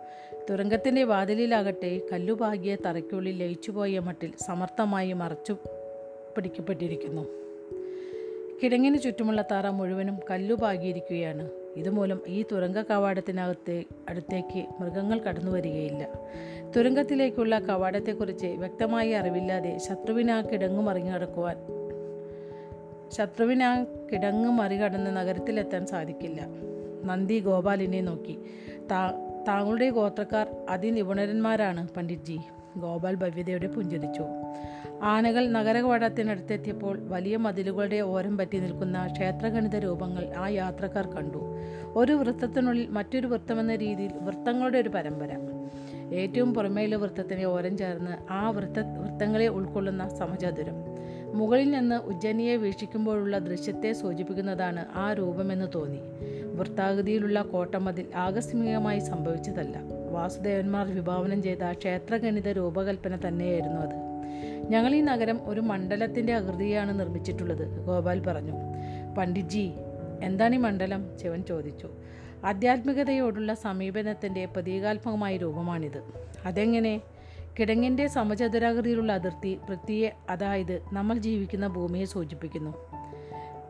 തുരങ്കത്തിന്റെ വാതിലിലാകട്ടെ കല്ലുപാകിയ തറയ്ക്കുള്ളിൽ ലയിച്ചുപോയ മട്ടിൽ സമർത്ഥമായി മറച്ചു പിടിക്കപ്പെട്ടിരിക്കുന്നു. കിടങ്ങിന് ചുറ്റുമുള്ള തറ മുഴുവനും കല്ലുപാകിയിരിക്കുകയാണ്. ഇതുമൂലം ഈ തുരങ്ക കവാടത്തിനകത്തെ അടുത്തേക്ക് മൃഗങ്ങൾ കടന്നു വരികയില്ല തുരങ്കത്തിലേക്കുള്ള കവാടത്തെക്കുറിച്ച് വ്യക്തമായ അറിവില്ലാതെ ശത്രുവിനാ കിടങ്ങു മറികടക്കുവാൻ ശത്രുവിനാ കിടങ്ങ് മറികടന്ന് നഗരത്തിലെത്താൻ സാധിക്കില്ല. നന്ദി ഗോപാലിനെ നോക്കി. താ താങ്കളുടെ ഗോത്രക്കാർ അതിനിപുണരന്മാരാണ് പണ്ഡിറ്റ്ജി. ഗോപാൽ ഭവ്യതയോടെ പുഞ്ചിരിച്ചു. ആനകൾ നഗരകവാടത്തിനടുത്തെത്തിയപ്പോൾ വലിയ മതിലുകളുടെ ഓരം പറ്റി നിൽക്കുന്ന ക്ഷേത്രഗണിത രൂപങ്ങൾ ആ യാത്രക്കാർ കണ്ടു. ഒരു വൃത്തത്തിനുള്ളിൽ മറ്റൊരു വൃത്തമെന്ന രീതിയിൽ വൃത്തങ്ങളുടെ ഒരു പരമ്പര. ഏറ്റവും പുറമേയുള്ള വൃത്തത്തിന്റെ ഓരം ചേർന്ന് ആ വൃത്ത വൃത്തങ്ങളെ ഉൾക്കൊള്ളുന്ന സമചതുരം. മുകളിൽ നിന്ന് ഉജ്ജനിയെ വീക്ഷിക്കുമ്പോഴുള്ള ദൃശ്യത്തെ സൂചിപ്പിക്കുന്നതാണ് ആ രൂപമെന്ന് തോന്നി. വൃത്താകൃതിയിലുള്ള കോട്ടമതിൽ ആകസ്മികമായി സംഭവിച്ചതല്ല. വാസുദേവന്മാർ വിഭാവനം ചെയ്ത ക്ഷേത്രഗണിത രൂപകൽപ്പന തന്നെയായിരുന്നു അത്. ഞങ്ങൾ ഈ നഗരം ഒരു മണ്ഡലത്തിന്റെ ആകൃതിയാണ് നിർമ്മിച്ചിട്ടുള്ളത് ഗോപാൽ പറഞ്ഞു. പണ്ഡിറ്റ്ജി എന്താണ് ഈ മണ്ഡലം? ശിവൻ ചോദിച്ചു. ആധ്യാത്മികതയോടുള്ള സമീപനത്തിന്റെ പ്രതീകാത്മകമായ രൂപമാണിത്. അതെങ്ങനെ? കിടങ്ങിന്റെ സമചതുരാകൃതിയിലുള്ള അതിർത്തി പൃഥ്വിയെ അതായത് നമ്മൾ ജീവിക്കുന്ന ഭൂമിയെ സൂചിപ്പിക്കുന്നു.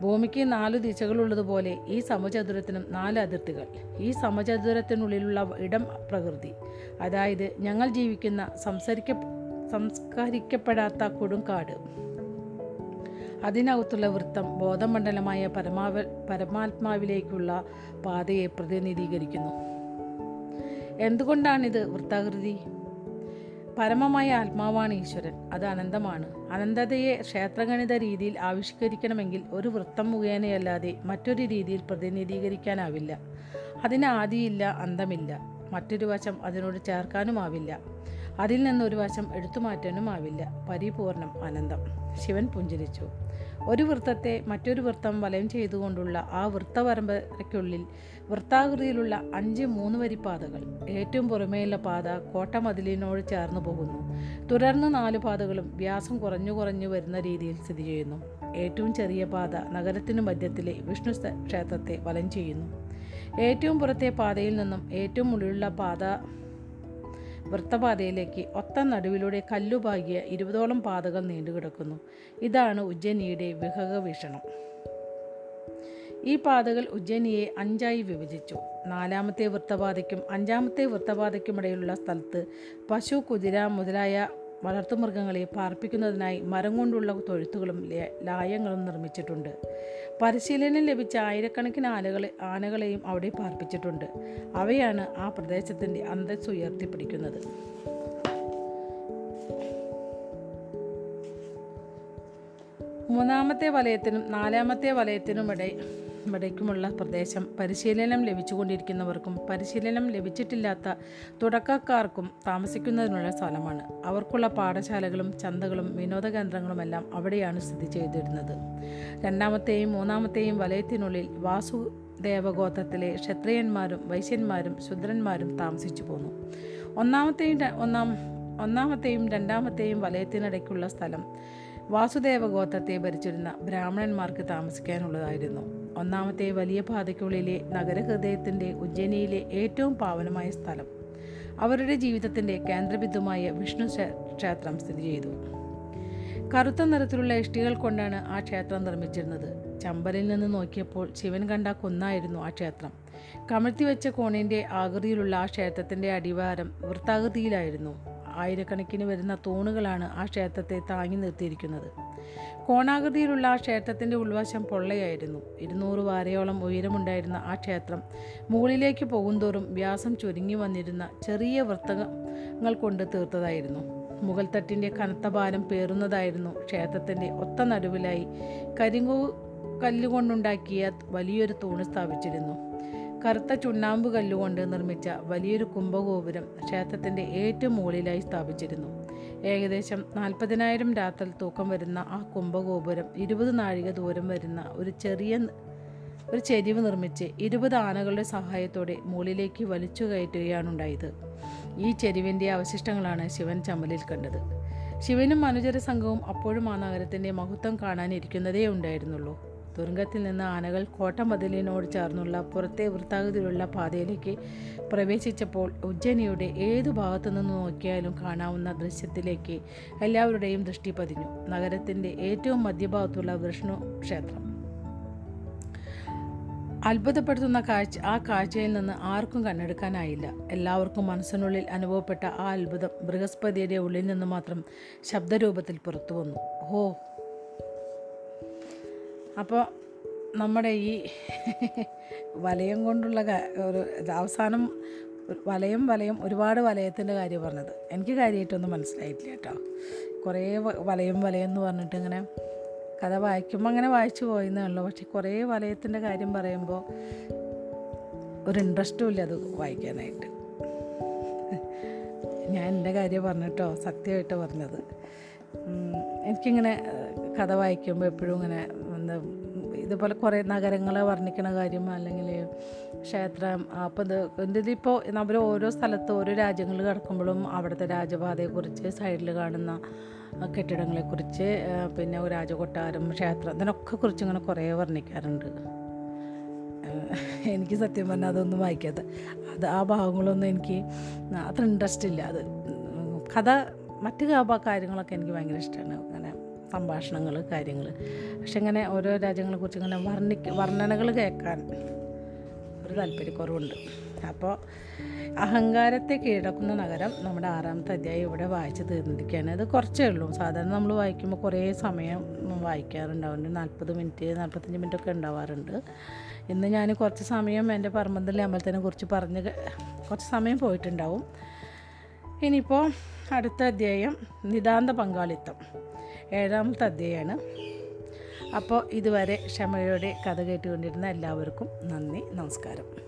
ഭൂമിക്ക് നാല് ദിശകളുള്ളതുപോലെ ഈ സമചതുരത്തിനും നാല് അതിർത്തികൾ. ഈ സമചതുരത്തിനുള്ളിലുള്ള ഇടം പ്രകൃതി. അതായത് ഞങ്ങൾ ജീവിക്കുന്ന സംസരിക്ക സംസ്കരിക്കപ്പെടാത്ത കൊടുങ്കാട് അതിനകത്തുള്ള വൃത്തം ബോധമണ്ഡലമായ പരമാവ പരമാത്മാവിലേക്കുള്ള പാതയെ പ്രതിനിധീകരിക്കുന്നു. എന്തുകൊണ്ടാണിത് വൃത്താകൃതി? പരമമായ ആത്മാവാണ് ഈശ്വരൻ. അത് അനന്തമാണ്. അനന്തതയെ ക്ഷേത്രഗണിത രീതിയിൽ ആവിഷ്കരിക്കണമെങ്കിൽ ഒരു വൃത്തം മുഖേനയല്ലാതെ മറ്റൊരു രീതിയിൽ പ്രതിനിധീകരിക്കാനാവില്ല. അതിന് ആദിയില്ല അന്തമില്ല. മറ്റൊരു വശം അതിനോട് ചേർക്കാനുമാവില്ല. അതിൽ നിന്നൊരു വശം എടുത്തു മാറ്റാനുമാവില്ല പരിപൂർണം അനന്തം. ശിവൻ പുഞ്ചിരിച്ചു. ഒരു വൃത്തത്തെ മറ്റൊരു വൃത്തം വലയം ചെയ്തുകൊണ്ടുള്ള ആ വൃത്തപരമ്പരയ്ക്കുള്ളിൽ വൃത്താകൃതിയിലുള്ള അഞ്ച് മൂന്ന് വരി പാതകൾ ഏറ്റവും പുറമേയുള്ള പാത കോട്ടമതിലിനോട് ചേർന്ന് പോകുന്നു. തുടർന്ന് നാല് പാതകളും വ്യാസം കുറഞ്ഞു കുറഞ്ഞു വരുന്ന രീതിയിൽ സ്ഥിതി ചെയ്യുന്നു. ഏറ്റവും ചെറിയ പാത നഗരത്തിനു മധ്യത്തിലെ വിഷ്ണു ക്ഷേത്രത്തെ വലയം ചെയ്യുന്നു. ഏറ്റവും പുറത്തെ പാതയിൽ നിന്നും ഏറ്റവും ഉള്ളിലുള്ള പാത വൃത്തപാതയിലേക്ക് ഒത്ത നടുവിലൂടെ കല്ലുപാകിയ ഇരുപതോളം പാതകൾ നീണ്ടുകിടക്കുന്നു. ഇതാണ് ഉജ്ജയിനിയുടെ വിഹക വീക്ഷണം. ഈ പാതകൾ ഉജ്ജയിനിയെ അഞ്ചായി വിഭജിച്ചു. നാലാമത്തെ വൃത്തപാതയ്ക്കും അഞ്ചാമത്തെ വൃത്തപാതയ്ക്കുമിടയിലുള്ള സ്ഥലത്ത് പശു കുതിര മുതലായ വളർത്തുമൃഗങ്ങളെ പാർപ്പിക്കുന്നതിനായി മരം കൊണ്ടുള്ള തൊഴുത്തുകളും ലായങ്ങളും നിർമ്മിച്ചിട്ടുണ്ട്. പരിശീലനം ലഭിച്ച ആയിരക്കണക്കിന് ആനകളെ ആനകളെയും അവിടെ പാർപ്പിച്ചിട്ടുണ്ട്. അവയാണ് ആ പ്രദേശത്തിന്റെ അന്തസ് ഉയർത്തിപ്പിടിക്കുന്നത്. മൂന്നാമത്തെ വലയത്തിനും നാലാമത്തെ വലയത്തിനും ഇട പ്രദേശം പരിശീലനം ലഭിച്ചുകൊണ്ടിരിക്കുന്നവർക്കും പരിശീലനം ലഭിച്ചിട്ടില്ലാത്ത തുടക്കക്കാർക്കും താമസിക്കുന്നതിനുള്ള സ്ഥലമാണ്. അവർക്കുള്ള പാഠശാലകളും ചന്തകളും വിനോദ കേന്ദ്രങ്ങളുമെല്ലാം അവിടെയാണ് സ്ഥിതി ചെയ്തിരുന്നത്. രണ്ടാമത്തെയും മൂന്നാമത്തെയും വലയത്തിനുള്ളിൽ വാസു ദേവഗോത്രത്തിലെ ക്ഷത്രിയന്മാരും വൈശ്യന്മാരും ശുദ്രന്മാരും താമസിച്ചു പോന്നു. ഒന്നാമത്തെയും ഒന്നാം ഒന്നാമത്തെയും രണ്ടാമത്തെയും വലയത്തിനിടയ്ക്കുള്ള സ്ഥലം വാസുദേവ ഗോത്രത്തെ ഭരിച്ചിരുന്ന ബ്രാഹ്മണന്മാർക്ക് താമസിക്കാനുള്ളതായിരുന്നു. ഒന്നാമത്തെ വലിയ പാതയ്ക്കുള്ളിലെ നഗരഹൃദയത്തിന്റെ ഉജ്ജയിനിയിലെ ഏറ്റവും പാവനമായ സ്ഥലം. അവരുടെ ജീവിതത്തിന്റെ കേന്ദ്രബിന്ദുമായ വിഷ്ണു ക്ഷേത്രം സ്ഥിതി ചെയ്തു. കറുത്ത നിറത്തിലുള്ള ഇഷ്ടികൾ കൊണ്ടാണ് ആ ക്ഷേത്രം നിർമ്മിച്ചിരുന്നത്. ചമ്പലിൽ നിന്ന് നോക്കിയപ്പോൾ ശിവൻ കണ്ട കൊന്നായിരുന്നു ആ ക്ഷേത്രം. കമഴ്ത്തി വെച്ച കോണിന്റെ ആകൃതിയിലുള്ള ആ ക്ഷേത്രത്തിന്റെ അടിവാരം വൃത്താകൃതിയിലായിരുന്നു. ആയിരക്കണക്കിന് വരുന്ന തൂണുകളാണ് ആ ക്ഷേത്രത്തെ താങ്ങി നിർത്തിയിരിക്കുന്നത്. കോണാകൃതിയിലുള്ള ആ ക്ഷേത്രത്തിന്റെ ഉൾവശം പൊള്ളയായിരുന്നു. ഇരുന്നൂറ് വാരയോളം ഉയരമുണ്ടായിരുന്ന ആ ക്ഷേത്രം മുകളിലേക്ക് പോകുന്തോറും വ്യാസം ചുരുങ്ങി വന്നിരുന്ന ചെറിയ വൃത്തങ്ങൾ കൊണ്ട് തീർത്തതായിരുന്നു. മുഗൾ തട്ടിന്റെ കനത്ത ഭാരം പേറുന്നതായിരുന്നു ക്ഷേത്രത്തിന്റെ ഒത്ത നടുവിലായി കരിങ്കു കല്ലുകൊണ്ടുണ്ടാക്കിയ വലിയൊരു തൂണ് സ്ഥാപിച്ചിരുന്നു. കറുത്ത ചുണ്ണാമ്പ് കല്ലുകൊണ്ട് നിർമ്മിച്ച വലിയൊരു കുംഭഗോപുരം ക്ഷേത്രത്തിന്റെ ഏറ്റവും മുകളിലായി സ്ഥാപിച്ചിരുന്നു. ഏകദേശം നാൽപ്പതിനായിരം രാത്രൽ തൂക്കം വരുന്ന ആ കുംഭഗോപുരം ഇരുപത് നാഴിക ദൂരം വരുന്ന ഒരു ചെറിയ ഒരു ചെരിവ് നിർമ്മിച്ച് ഇരുപത് ആനകളുടെ സഹായത്തോടെ മുകളിലേക്ക് വലിച്ചു കയറ്റുകയാണുണ്ടായത് ഈ ചെരിവിന്റെ അവശിഷ്ടങ്ങളാണ് ശിവൻ ചമ്മലിൽ കണ്ടത്. ശിവനും മനുജര സംഘവും അപ്പോഴും ആ നഗരത്തിന്റെ മഹത്വം കാണാനിരിക്കുന്നതേ ഉണ്ടായിരുന്നുള്ളൂ. തുരങ്കത്തിൽ നിന്ന് ആനകൾ കോട്ടമതിലിനോട് ചേർന്നുള്ള പുറത്തെ വൃത്താകൃതിയിലുള്ള പാതയിലേക്ക് പ്രവേശിച്ചപ്പോൾ ഉജ്ജനിയുടെ ഏതു ഭാഗത്തു നിന്ന് നോക്കിയാലും കാണാവുന്ന ദൃശ്യത്തിലേക്ക് എല്ലാവരുടെയും ദൃഷ്ടി പതിഞ്ഞു. നഗരത്തിന്റെ ഏറ്റവും മധ്യഭാഗത്തുള്ള വിഷ്ണു ക്ഷേത്രം. അത്ഭുതപ്പെടുത്തുന്ന കാഴ്ച ആ കാഴ്ചയിൽ നിന്ന് ആർക്കും കണ്ണെടുക്കാനായില്ല. എല്ലാവർക്കും മനസ്സിനുള്ളിൽ അനുഭവപ്പെട്ട ആ അത്ഭുതം ബൃഹസ്പതിയുടെ ഉള്ളിൽ നിന്ന് മാത്രം ശബ്ദരൂപത്തിൽ പുറത്തു വന്നു ഓ അപ്പോൾ നമ്മുടെ ഈ വലയം കൊണ്ടുള്ള ഒരു അവസാനം വലയം വലയം ഒരുപാട് വലയത്തിന്റെ കാര്യം പറഞ്ഞത്. എനിക്ക് കാര്യമായിട്ടൊന്നും മനസ്സിലായിട്ടില്ല കേട്ടോ. കുറേ വലയം വലയം എന്ന് പറഞ്ഞിട്ട് ഇങ്ങനെ കഥ വായിക്കുമ്പോൾ അങ്ങനെ വായിച്ചു പോയെന്നേ ഉള്ളൂ. പക്ഷെ കുറേ വലയത്തിന്റെ കാര്യം പറയുമ്പോൾ ഒരു ഇൻട്രസ്റ്റും ഇല്ല അത് വായിക്കാനായിട്ട്. ഞാൻ എന്റെ കാര്യം പറഞ്ഞിട്ടോ സത്യമായിട്ട് പറഞ്ഞത്. എനിക്കിങ്ങനെ കഥ വായിക്കുമ്പോൾ എപ്പോഴും ഇങ്ങനെ ഇതുപോലെ കുറേ നഗരങ്ങളെ വർണിക്കണ കാര്യം അല്ലെങ്കിൽ ക്ഷേത്രം അപ്പോൾ ഇത് ഇതിപ്പോൾ നമ്മൾ ഓരോ സ്ഥലത്ത് ഓരോ രാജ്യങ്ങൾ കിടക്കുമ്പോഴും അവിടുത്തെ രാജപാതയെക്കുറിച്ച് സൈഡിൽ കാണുന്ന കെട്ടിടങ്ങളെക്കുറിച്ച് പിന്നെ രാജകൊട്ടാരം ക്ഷേത്രം ഇതിനൊക്കെ കുറിച്ച് ഇങ്ങനെ കുറേ വർണിക്കാറുണ്ട്. എനിക്ക് സത്യം പറഞ്ഞാൽ അതൊന്നും വായിക്കാത്ത അത് ആ ഭാഗങ്ങളൊന്നും എനിക്ക് അത്ര ഇൻട്രസ്റ്റ് ഇല്ല. അത് കഥ മറ്റ് കാര്യങ്ങളൊക്കെ എനിക്ക് ഭയങ്കര ഇഷ്ടമാണ് സംഭാഷണങ്ങൾ കാര്യങ്ങൾ പക്ഷെ ഇങ്ങനെ ഓരോ രാജ്യങ്ങളെക്കുറിച്ച് ഇങ്ങനെ വർണിക്ക വർണനകൾ കേൾക്കാൻ ഒരു താല്പര്യക്കുറവുണ്ട്. അപ്പോൾ അഹങ്കാരത്തെ കീഴടക്കുന്ന നഗരം നമ്മുടെ ആറാമത്തെ അധ്യായം ഇവിടെ വായിച്ച് തീർന്നിരിക്കുകയാണ്. അത് കുറച്ചേ ഉള്ളൂ. സാധാരണ നമ്മൾ വായിക്കുമ്പോൾ കുറേ സമയം വായിക്കാറുണ്ടാവുന്നുണ്ട് നാൽപ്പത് മിനിറ്റ് നാൽപ്പത്തഞ്ച് മിനിറ്റ് ഒക്കെ ഉണ്ടാവാറുണ്ട്. ഇന്ന് ഞാൻ കുറച്ച് സമയം എന്റെ പറമ്പന്തലെ അമ്പലത്തിനെ കുറിച്ച് പറഞ്ഞ് കുറച്ച് സമയം പോയിട്ടുണ്ടാവും. ഇനിയിപ്പോൾ അടുത്ത അധ്യായം നിതാന്ത പങ്കാളിത്തം. ഏഴാമത്തെ അധ്യായമാണ്. അപ്പോൾ ഇതുവരെ ക്ഷമയോടെ കഥ കേട്ടുകൊണ്ടിരുന്ന എല്ലാവർക്കും നന്ദി നമസ്കാരം.